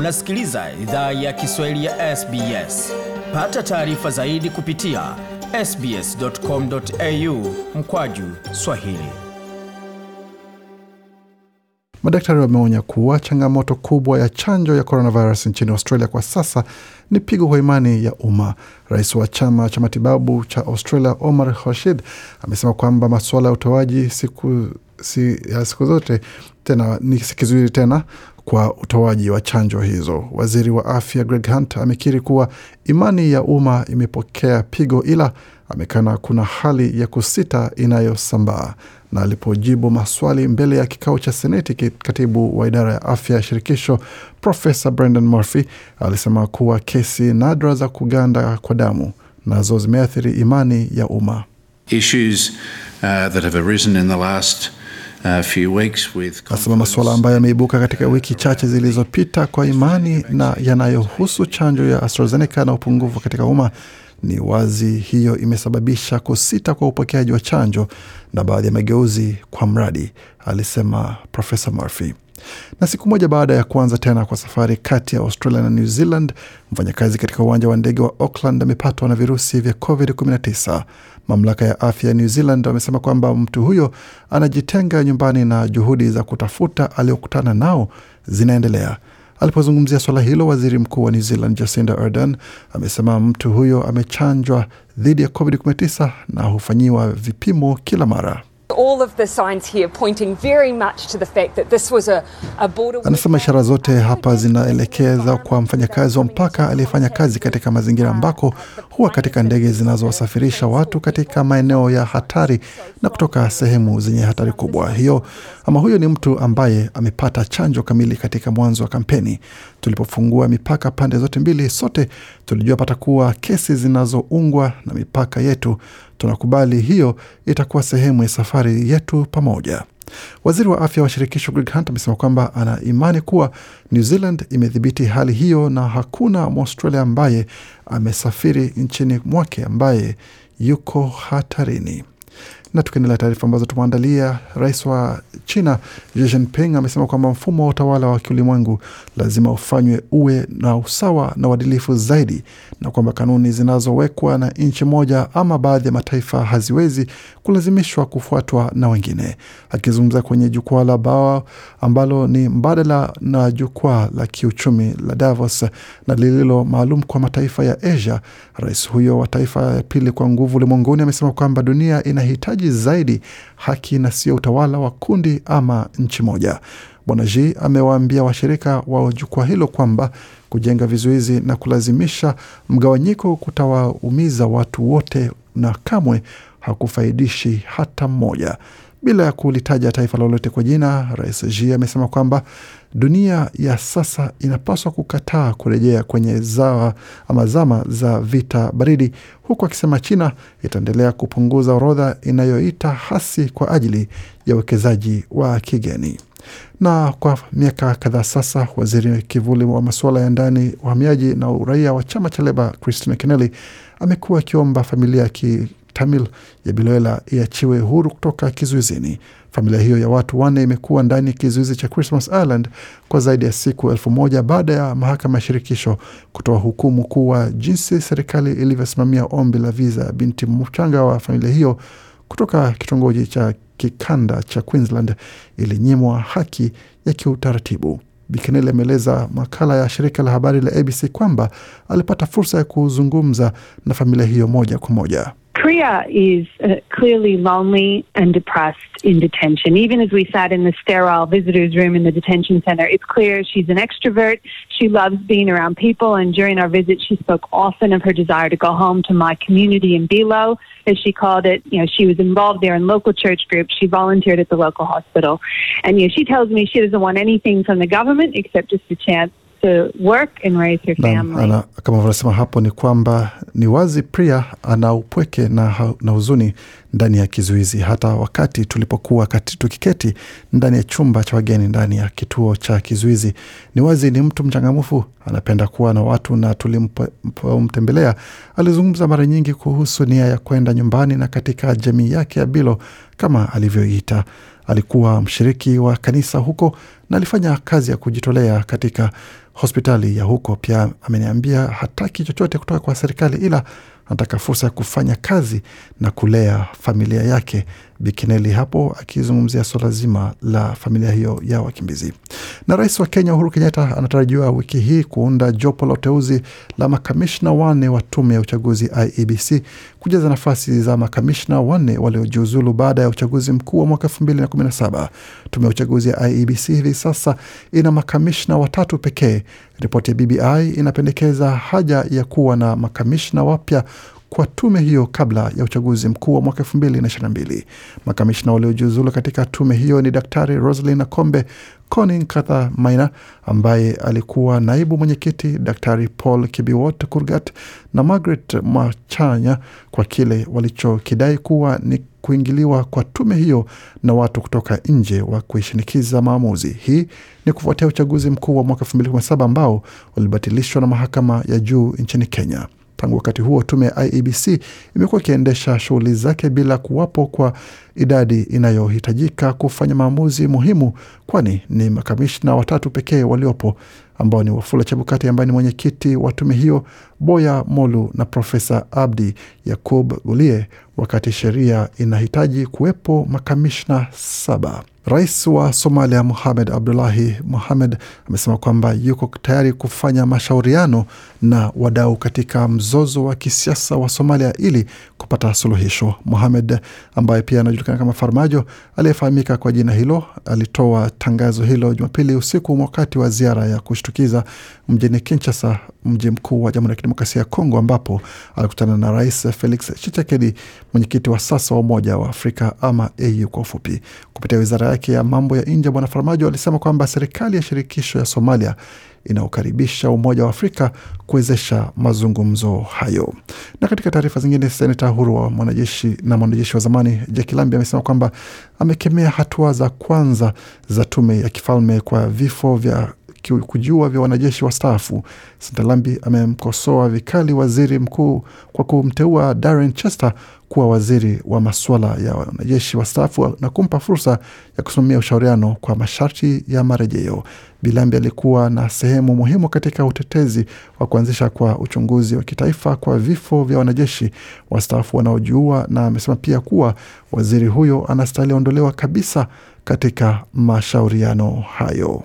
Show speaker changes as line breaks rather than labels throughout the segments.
Unasikiliza idhaa ya Kiswahili ya SBS. Pata taarifa zaidi kupitia sbs.com.au mkwaju swahili.
Madaktari wameonya kuwa changamoto kubwa ya chanjo ya coronavirus nchini Australia kwa sasa ni pigo kwa imani ya umma. Rais wa chama cha matibabu cha Australia Omar Rashid amesema kwamba masuala ya utoaji siku, si, ya siku zote tena ni kizuizi tena kwa utoaji wa chanjo hizo. Waziri wa afya Greg Hunt amekiri kuwa imani ya umma imepokea pigo, ila amekana kuna hali ya kusita inayosambaa. Na alipojibu maswali mbele ya kikao cha Seneti, katibu wa idara ya afya ya shirikisho Profesa Brendan Murphy alisema kuwa kesi nadra za kuganda kwa damu nazo zimeathiri imani ya umma. Nasema masuala ambayo yameibuka katika wiki chache zilizopita kwa imani na yanayohusu chanjo ya AstraZeneca na upungufu katika umma ni wazi hiyo imesababisha kusita kwa upokeaji wa chanjo na baadhi ya mageuzi kwa mradi, alisema Profesa Murphy. Na siku moja baada ya kuanza tena kwa safari kati ya Australia na New Zealand, mfanyakazi katika uwanja wa ndege wa Auckland amepatwa na virusi vya COVID-19. Mamlaka ya afya ya New Zealand wamesema kwamba mtu huyo anajitenga nyumbani na juhudi za kutafuta aliokutana nao zinaendelea. Alipozungumzia suala hilo, waziri mkuu wa New Zealand Jacinda Ardern amesema mtu huyo amechanjwa dhidi ya COVID-19 na hufanyiwa vipimo kila mara. Anasema ishara zote hapa zinaelekeza kwa mfanyakazi wa mpaka aliyefanya kazi katika mazingira ambako huwa katika ndege zinazowasafirisha watu katika maeneo ya hatari na kutoka sehemu zenye hatari kubwa. Hiyo ama huyo ni mtu ambaye amepata chanjo kamili katika mwanzo wa kampeni. Tulipofungua mipaka pande zote mbili, sote tulijua patakuwa kesi zinazoungwa na mipaka yetu. Tunakubali hiyo itakuwa sehemu ya safari yetu pamoja. Waziri wa afya wa shirikisho Greg Hunt amesema kwamba ana imani kuwa New Zealand imedhibiti hali hiyo na hakuna Mwaustralia ambaye amesafiri nchini mwake ambaye yuko hatarini. Na tukiendelea taarifa ambazo tumeandalia, rais wa China Xi Jinping amesema kwamba mfumo wa utawala wa kiulimwengu lazima ufanywe uwe na usawa na uadilifu zaidi, na kwamba kanuni zinazowekwa na nchi moja ama baadhi ya mataifa haziwezi kulazimishwa kufuatwa na wengine. Akizungumza kwenye jukwaa la BAO ambalo ni mbadala na jukwaa la kiuchumi la Davos na lililo maalum kwa mataifa ya Asia, rais huyo wa taifa ya pili kwa nguvu ulimwenguni amesema kwamba dunia inahitaji zaidi haki na sio utawala wa kundi ama nchi moja. Bwana Xi amewaambia washirika wa jukwaa hilo kwamba kujenga vizuizi na kulazimisha mgawanyiko kutawaumiza watu wote na kamwe hakufaidishi hata mmoja. Bila ya kulitaja taifa lolote kwa jina, Rais Xi amesema kwamba dunia ya sasa inapaswa kukataa kurejea kwenye zawa ama zama za vita baridi, huku akisema China itaendelea kupunguza orodha inayoita hasi kwa ajili ya uwekezaji wa kigeni. Na kwa miaka kadhaa sasa, waziri kivuli wa masuala ya ndani, uhamiaji na uraia wa chama cha Leba Christine Keneli amekuwa akiomba familia ya Tamil ya Biloela iachiwe huru kutoka kizuizini. Familia hiyo ya watu wanne imekuwa ndani ya kizuizi cha Christmas Island kwa zaidi ya siku elfu moja baada ya mahakama ya shirikisho kutoa hukumu kuwa jinsi serikali ilivyosimamia ombi la viza ya binti mchanga wa familia hiyo kutoka kitongoji cha kikanda cha Queensland ilinyimwa haki ya kiutaratibu. Bikenel ameeleza makala ya shirika la habari la ABC kwamba alipata fursa ya kuzungumza na familia hiyo moja kwa moja.
Priya is uh, clearly lonely and depressed in detention. Even as we sat in the sterile visitors room in the detention center, it's clear she's an extrovert. She loves being around people. And during our visit, she spoke often of her desire to go home to my community in Bilo, as she called it. You know, she was involved there in local church groups. She volunteered at the local hospital. And, you know, she tells me she doesn't want anything from the government except just a chance to work and raise her family.
Na, kama unavyosema hapo ni kwamba ni wazi Priya ana upweke na, na huzuni ndani ya kizuizi, hata wakati tulipokuwa kati, tukiketi ndani ya chumba cha wageni ndani ya kituo cha kizuizi. Ni wazi ni mtu mchangamfu, anapenda kuwa na watu, na tulimtembelea alizungumza mara nyingi kuhusu nia ya kwenda nyumbani na katika jamii yake ya Bilo kama alivyoita. Alikuwa mshiriki wa kanisa huko na alifanya kazi ya kujitolea katika hospitali ya huko. Pia ameniambia hataki chochote kutoka kwa serikali, ila anataka fursa ya kufanya kazi na kulea familia yake. Bikineli hapo akizungumzia suala zima la familia hiyo ya wakimbizi. Na rais wa Kenya Uhuru Kenyatta anatarajiwa wiki hii kuunda jopo la uteuzi la makamishna wanne wa tume ya uchaguzi IEBC kujaza nafasi za makamishna wanne waliojiuzulu baada ya uchaguzi mkuu wa mwaka elfu mbili na kumi na saba. Tume ya uchaguzi ya IEBC hivi sasa ina makamishna watatu pekee. Ripoti ya BBI inapendekeza haja ya kuwa na makamishna wapya kwa tume hiyo kabla ya uchaguzi mkuu wa mwaka elfu mbili na ishirini na mbili. Makamishna waliojiuzulu katika tume hiyo ni Daktari Roselyn Akombe, Conin Katha Maina ambaye alikuwa naibu mwenyekiti, Daktari Paul Kibiwot Kurgat na Margaret Machanya kwa kile walichokidai kuwa ni kuingiliwa kwa tume hiyo na watu kutoka nje wa kuishinikiza maamuzi. Hii ni kufuatia uchaguzi mkuu wa mwaka 2017 ambao ulibatilishwa na mahakama ya juu nchini Kenya. Tangu wakati huo tume ya IEBC imekuwa ikiendesha shughuli zake bila kuwapo kwa idadi inayohitajika kufanya maamuzi muhimu, kwani ni makamishna watatu pekee waliopo ambao ni Wafula Chebukati ambaye ni mwenyekiti wa tume hiyo, Boya Molu na Profesa Abdi Yakub Gulie, wakati sheria inahitaji kuwepo makamishna saba. Rais wa Somalia Mohamed Abdullahi Mohamed amesema kwamba yuko tayari kufanya mashauriano na wadau katika mzozo wa kisiasa wa Somalia ili kupata suluhisho. Mohamed ambaye pia anajulikana kama Farmajo. Aliyefahamika kwa jina hilo alitoa tangazo hilo Jumapili usiku wakati wa ziara ya kushtukiza mjini Kinshasa, mji mkuu wa Jamhuri ya Kidemokrasia ya Kongo, ambapo alikutana na Rais Felix Tshisekedi, mwenyekiti wa sasa wa Umoja wa Afrika ama AU kwa ufupi. Kupitia wizara yake ya mambo ya nje, Bwana Farmajo alisema kwamba serikali ya shirikisho ya Somalia inaokaribisha Umoja wa Afrika kuwezesha mazungumzo hayo. Na katika taarifa zingine, seneta huru wa mwanajeshi na mwanajeshi wa zamani Jaki Lambi amesema kwamba amekemea hatua za kwanza za tume ya kifalme kwa vifo vya kujiua vya wanajeshi wastaafu. Senata Lambi amemkosoa vikali waziri mkuu kwa kumteua Darren Chester kuwa waziri wa masuala ya wanajeshi wastaafu na kumpa fursa ya kusimamia ushauriano kwa masharti ya marejeo. Bilambi alikuwa na sehemu muhimu katika utetezi wa kuanzisha kwa uchunguzi wa kitaifa kwa vifo vya wanajeshi wastaafu wanaojiua, na amesema pia kuwa waziri huyo anastahili ondolewa kabisa katika mashauriano hayo.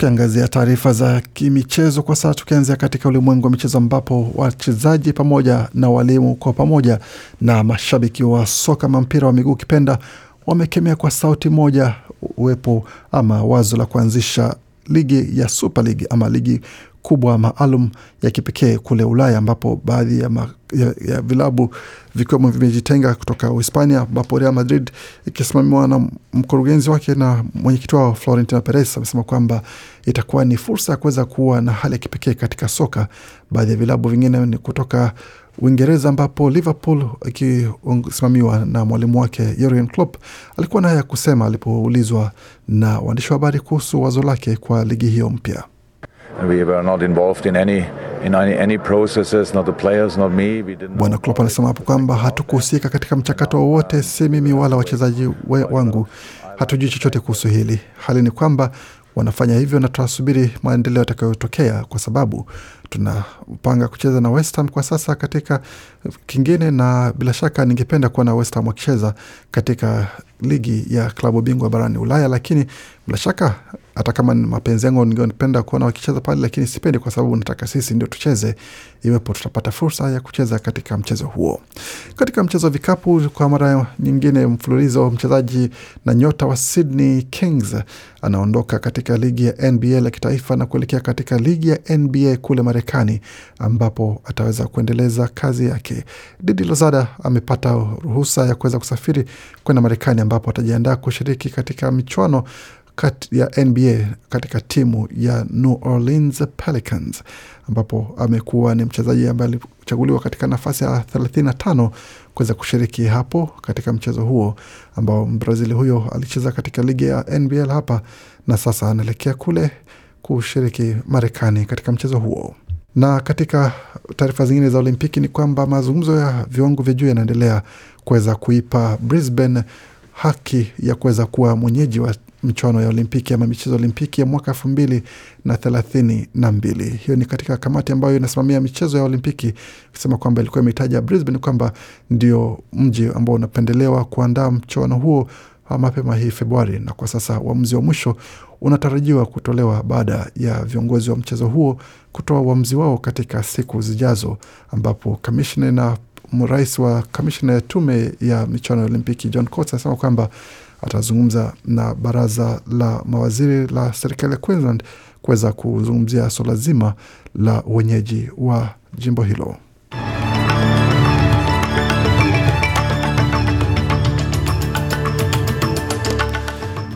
Tukiangazia taarifa za kimichezo kwa sasa, tukianzia katika ulimwengu wa michezo ambapo wachezaji pamoja na walimu kwa pamoja na mashabiki wa soka ma mpira wa miguu ukipenda wamekemea kwa sauti moja uwepo ama wazo la kuanzisha ligi ya Super League ama ligi kubwa maalum ya kipekee kule Ulaya ambapo baadhi ya, ma, ya, ya vilabu vikiwemo vimejitenga kutoka Uhispania ambapo Real Madrid ikisimamiwa na mkurugenzi wake na mwenyekiti wao Florentino Perez amesema kwamba itakuwa ni fursa ya kuweza kuwa na hali ya kipekee katika soka. Baadhi ya vilabu vingine ni kutoka Uingereza ambapo Liverpool ikisimamiwa na mwalimu wake Jurgen Klopp alikuwa na haya ya kusema alipoulizwa na waandishi wa habari kuhusu wazo lake kwa ligi hiyo mpya. Bwana Klopp anasema hapo kwamba hatukuhusika katika mchakato wowote, si mimi wala wachezaji wangu, hatujui chochote kuhusu hili. Hali ni kwamba wanafanya hivyo na tunasubiri maendeleo yatakayotokea, kwa sababu tunapanga kucheza na West kwa sasa katika kingine, na bila shaka ningependa kuona West Ham wakicheza katika ligi ya klabu bingwa barani Ulaya, lakini bila shaka hata kama ni mapenzi yangu ningependa kuona wakicheza pale, lakini sipendi kwa sababu nataka sisi ndio tucheze, iwepo tutapata fursa ya kucheza katika mchezo huo. Katika mchezo wa vikapu, kwa mara nyingine mfululizo, mchezaji na nyota wa Sydney Kings anaondoka katika ligi ya NBA la kitaifa na kuelekea katika ligi ya NBA kule Marekani, ambapo ataweza kuendeleza kazi yake. Didi Lozada amepata ruhusa ya kuweza kusafiri kwenda Marekani, ambapo atajiandaa kushiriki katika michuano kati ya NBA katika timu ya New Orleans Pelicans ambapo amekuwa ni mchezaji ambaye alichaguliwa katika nafasi ya 35 kuweza kushiriki hapo katika mchezo huo ambao Mbrazili huyo alicheza katika ligi ya NBL hapa na sasa anaelekea kule kushiriki Marekani katika mchezo huo. Na katika taarifa zingine za Olimpiki ni kwamba mazungumzo ya viwango vya juu yanaendelea kuweza kuipa Brisbane haki ya kuweza kuwa mwenyeji wa michuano ya Olimpiki ama michezo ya Olimpiki ya mwaka elfu mbili na thelathini na mbili. Hiyo ni katika kamati ambayo inasimamia michezo ya Olimpiki ikisema kwamba ilikuwa imetaja Brisbane kwamba ndio mji ambao unapendelewa kuandaa mchuano huo mapema hii Februari, na kwa sasa uamuzi wa mwisho unatarajiwa kutolewa baada ya viongozi wa mchezo huo kutoa uamuzi wao katika siku zijazo, ambapo kamishna na rais wa kamishna ya tume ya michuano ya Olimpiki John Coates anasema kwamba atazungumza na baraza la mawaziri la serikali ya Queensland kuweza kuzungumzia suala zima la wenyeji wa jimbo hilo.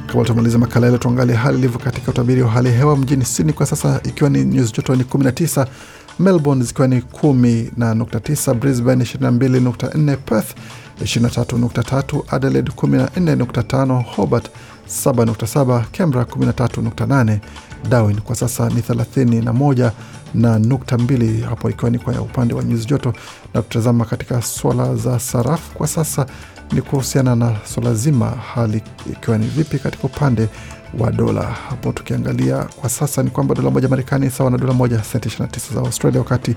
Kabla tumaliza makala yale, tuangalie hali ilivyo katika utabiri wa hali ya hewa mjini Sydney kwa sasa, ikiwa ni nyuzi joto ni 19, Melbourne zikiwa ni 10.9, Brisbane 22.4, Perth 23.3, Adelaide 14.5, Hobart 7.7, Canberra 13.8, Darwin kwa sasa ni 31 na nukta mbili hapo, ikiwa ni kwa upande wa nyuzi joto. Na kutazama katika swala za sarafu kwa sasa ni kuhusiana na swala zima, hali ikiwa ni vipi katika upande wa dola. Hapo tukiangalia kwa sasa ni kwamba dola moja Marekani sawa na dola moja senti 29 za Australia, wakati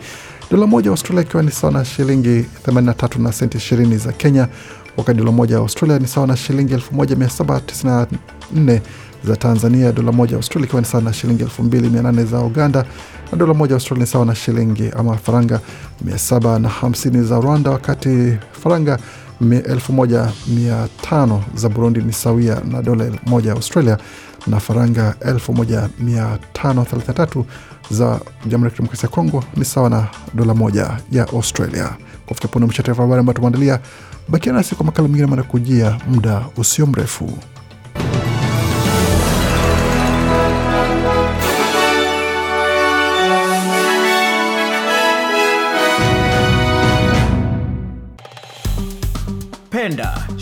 dola moja Australia ikiwa ni sawa na shilingi 83 na senti 20 za Kenya, wakati dola moja Australia ni sawa na shilingi 1794 za Tanzania, dola moja Australia ikiwa ni sawa na shilingi 2800 za Uganda, na dola moja Australia ni sawa na shilingi ama faranga 750 za Rwanda, wakati faranga 1500 za Burundi ni sawia na dola moja ya Australia na faranga 1533 za Jamhuri ya Kidemokrasia ya Kongo ni sawa na dola moja ya Australia. Kufikia punde mwisho taarifa habari ambayo tumeandalia. Bakia nasi kwa makala mengine manakujia muda usio mrefu.